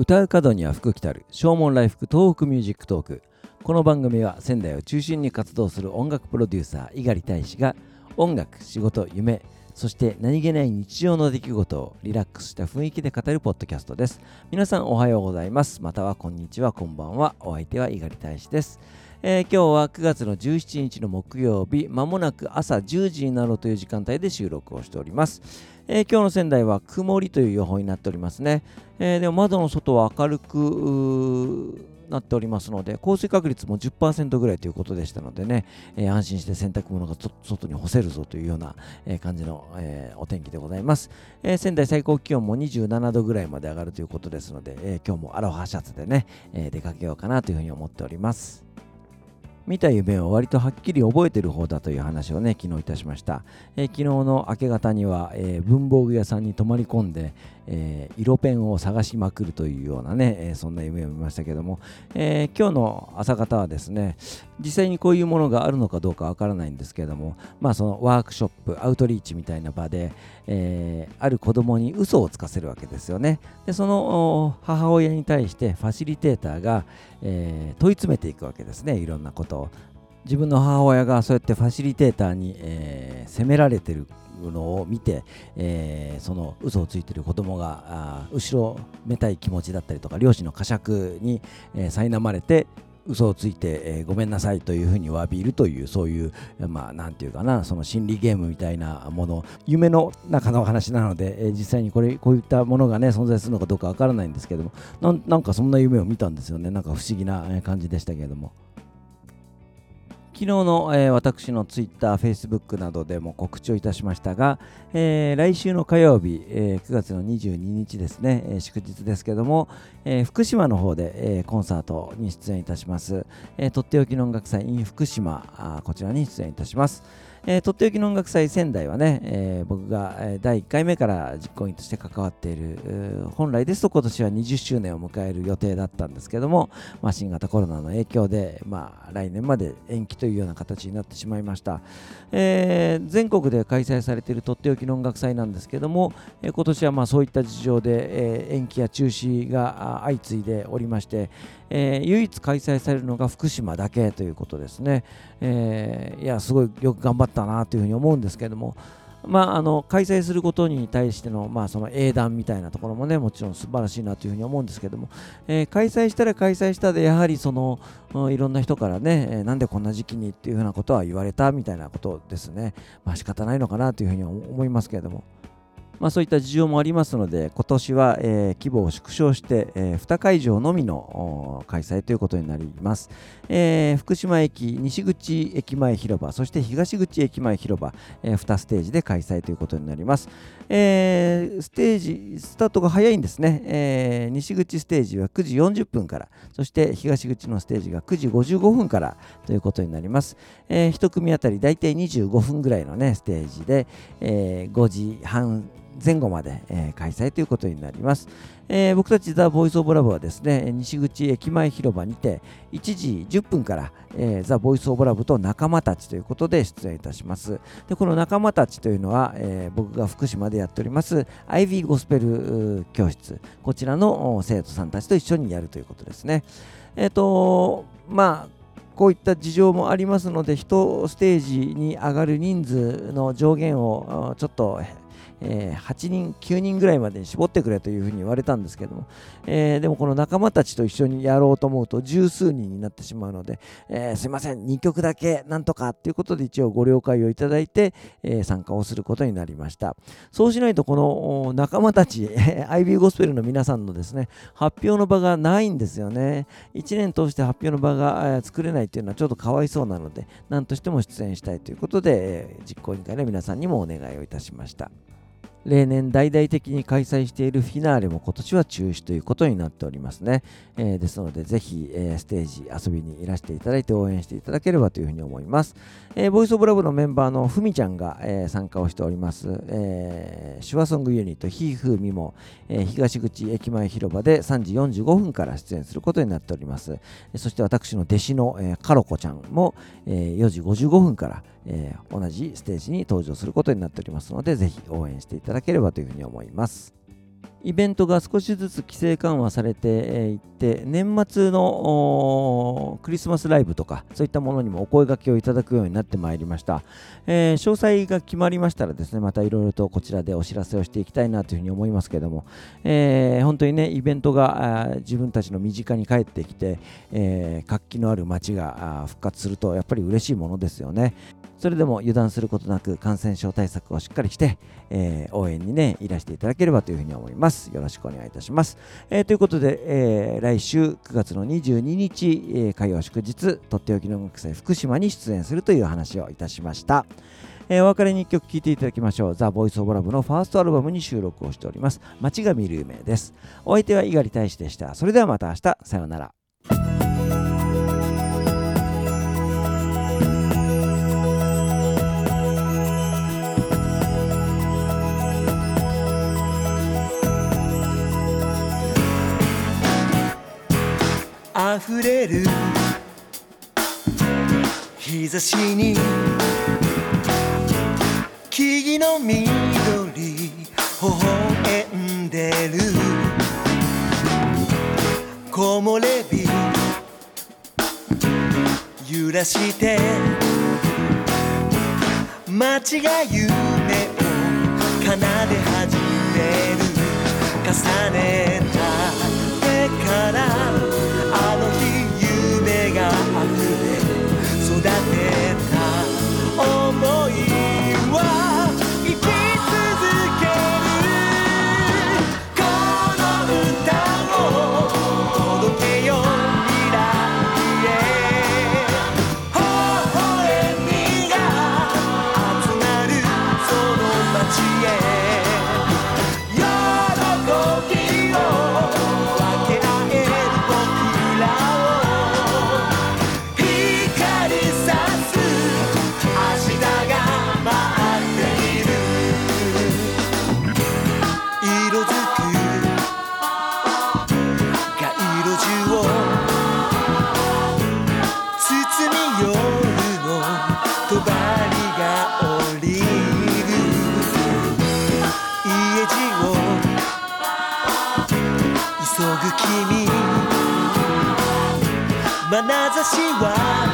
唱う門には福来たる。唱門来福東北ミュージックトーク。この番組は仙台を中心に活動する音楽プロデューサー猪狩大使が音楽仕事夢そして何気ない日常の出来事をリラックスした雰囲気で語るポッドキャストです。皆さんおはようございます。またはこんにちはこんばんは。お相手は猪狩大使です。えー、今日は9月の17日の木曜日、まもなく朝10時になろうという時間帯で収録をしております。えー、今日の仙台は曇りという予報になっておりますね。えー、でも窓の外は明るくなっておりますので、降水確率も10%ぐらいということでしたのでね、えー、安心して洗濯物が外に干せるぞというような、えー、感じの、えー、お天気でございます、え仙台最高気温も27度ぐらいまで上がるということですので、え今日もアロハシャツでね、え出かけようかなというふうに思っております。見た夢を割とはっきり覚えてる方だという話をね、昨日いたしました。えー、昨日の明け方には、えー、文房具屋さんに泊まり込んで、えー、色ペンを探しまくるというようなね、えー、そんな夢を見ましたけども、えー、今日の朝方はですね、実際にこういうものがあるのかどうかわからないんですけども、まあそのワークショップ、アウトリーチみたいな場で、え、ある子供に嘘をつかせるわけですよね。で、その母親に対してファシリテーターが、え、問い詰めていくわけですね、いろんなことを。自分の母親がそうやってファシリテーターに、えー、責められてるのを見て、えー、その嘘をついてる子供があ後ろめたい気持ちだったりとか両親の呵責に、えー、苛まれて嘘をついて、えー、ごめんなさいというふうに詫びるというそういうまあなんていうかなその心理ゲームみたいなもの夢の中の話なので、えー、実際にこれこういったものがね存在するのかどうかわからないんですけどもなんかそんな夢を見たんですよねなんか不思議な感じでしたけれども。昨日の、えー、私のツイッター、フェイスブックなどでも告知をいたしましたが、えー、来週の火曜日、えー、9月の22日ですね、え祝日ですけども、え福島の方で、えコンサートに出演いたします。えとっておきの音楽祭 in 福島、こちらに出演いたします。えー、とっておきの音楽祭仙台はね、えー、僕が第1回目から実行委員として関わっている、本来ですと今年は20周年を迎える予定だったんですけども、まあ、新型コロナの影響で、まあ、来年まで延期というような形になってしまいました、えー、全国で開催されているとっておきの音楽祭なんですけども、え今年はまあそういった事情で、え延期や中止が相次いでおりまして、え唯一開催されるのが福島だけということですね、えいやすごいよく頑張ったなというふうに思うんですけども、まあ、あの開催することに対しての,、まあその英断みたいなところもねもちろん素晴らしいなというふうに思うんですけども、えー、開催したら開催したでやはりそのいろんな人からね、えー、なんでこんな時期にっていうふうなことは言われたみたいなことですねまあ仕方ないのかなというふうに思いますけれども。まあ、そういった事情もありますので、今年は、え、規模を縮小して、え、2会場のみの開催ということになります。え、福島駅、西口駅前広場、そして東口駅前広場、え、2ステージで開催ということになります。え、ステージ、スタートが早いんですね、え。西口ステージは9時40分から、そして東口のステージが9時55分からということになります。え、1組あたり大体25分ぐらいのね、ステージで、え、5時半前後まで、えー、開催ということになります。えー、僕たちザ・ボイス・オブ・ラブはですね、西口駅前広場にて1時10分から、えー、ザ・ボイス・オブ・ラブと仲間たちということで出演いたします。でこの仲間たちというのは、えー、僕が福島でやっております IV ゴスペル教室、こちらの生徒さんたちと一緒にやるということですね。えっ、と、まあこういった事情もありますので、1ステージに上がる人数の上限をちょっとえー、8人、9人ぐらいまでに絞ってくれというふうに言われたんですけども、えー、でもこの仲間たちと一緒にやろうと思うと十数人になってしまうので、えー、すいません、2曲だけなんとかっていうことで一応ご了解をいただいて、え参加をすることになりました。そうしないとこの仲間たち、IB ゴスペルの皆さんのですね、発表の場がないんですよね。1年通して発表の場が作れないっていうのはちょっとかわいそうなので、何としても出演したいということで、実行委員会の皆さんにもお願いをいたしました。例年大々的に開催しているフィナーレも今年は中止ということになっておりますね。えー、ですので、ぜひ、えー、ステージ遊びにいらしていただいて応援していただければというふうに思います。えー、ボイスオブラブのメンバーのふみちゃんが、えー、参加をしております、えー、手話ソングユニットひーふみも、えー、東口駅前広場で3時45分から出演することになっております。そして私の弟子の、えー、カロコちゃんも、えー、4時55分から、えー、同じステージに登場することになっておりますので、ぜひ応援していただければというふうに思います。イベントが少しずつ規制緩和されていって年末のクリスマスライブとかそういったものにもお声掛けをいただくようになってまいりました、えー、詳細が決まりましたらですねまたいろいろとこちらでお知らせをしていきたいなというふうに思いますけども、えー、本当にねイベントが自分たちの身近に帰ってきて、えー、活気のある街が復活するとやっぱり嬉しいものですよねそれでも油断することなく感染症対策をしっかりして、え、応援にね、いらしていただければというふうに思います。よろしくお願いいたします。えー、ということで、えー、来週9月の22日、えー、火曜祝日、とっておきの音楽祭福島に出演するという話をいたしました。えー、お別れに1曲聴いていただきましょう。ザ・ボイス・オブ・ラブのファーストアルバムに収録をしております。街が見る夢です。お相手は猪狩大使でした。それではまた明日、さようなら。溢れる。日差しに。木々の緑。微笑んでる。木漏れ日。揺らして。街が夢を奏で始める。重ねた手から。眼差しは夏